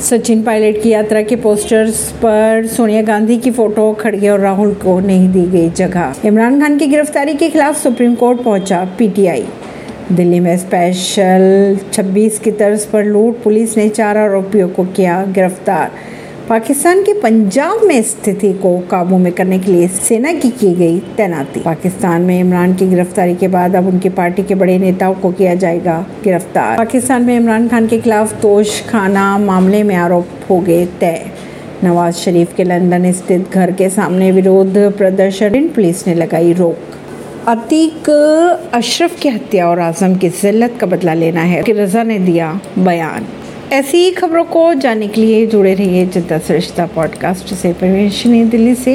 सचिन पायलट की यात्रा के पोस्टर्स पर सोनिया गांधी की फ़ोटो खड़गे और राहुल को नहीं दी गई जगह। इमरान खान की गिरफ्तारी के खिलाफ सुप्रीम कोर्ट पहुँचा पीटीआई। दिल्ली में स्पेशल 26 की तर्ज पर लूट, पुलिस ने चार आरोपियों को किया गिरफ़्तार। पाकिस्तान के पंजाब में स्थिति को काबू में करने के लिए सेना की की गई तैनाती। पाकिस्तान में इमरान की गिरफ्तारी के बाद अब उनकी पार्टी के बड़े नेताओं को किया जाएगा गिरफ़्तार। पाकिस्तान में इमरान खान के खिलाफ तोश खाना मामले में आरोप हो गए तय। नवाज़ शरीफ के लंदन स्थित घर के सामने विरोध प्रदर्शन पुलिस ने लगाई रोक। अतीक अशरफ की हत्या और आज़म की जिल्लत का बदला लेना है रजा ने दिया बयान। ऐसी ही खबरों को जानने के लिए जुड़े रहिए जनता सरिश्ता पॉडकास्ट से। परवेश दिल्ली से।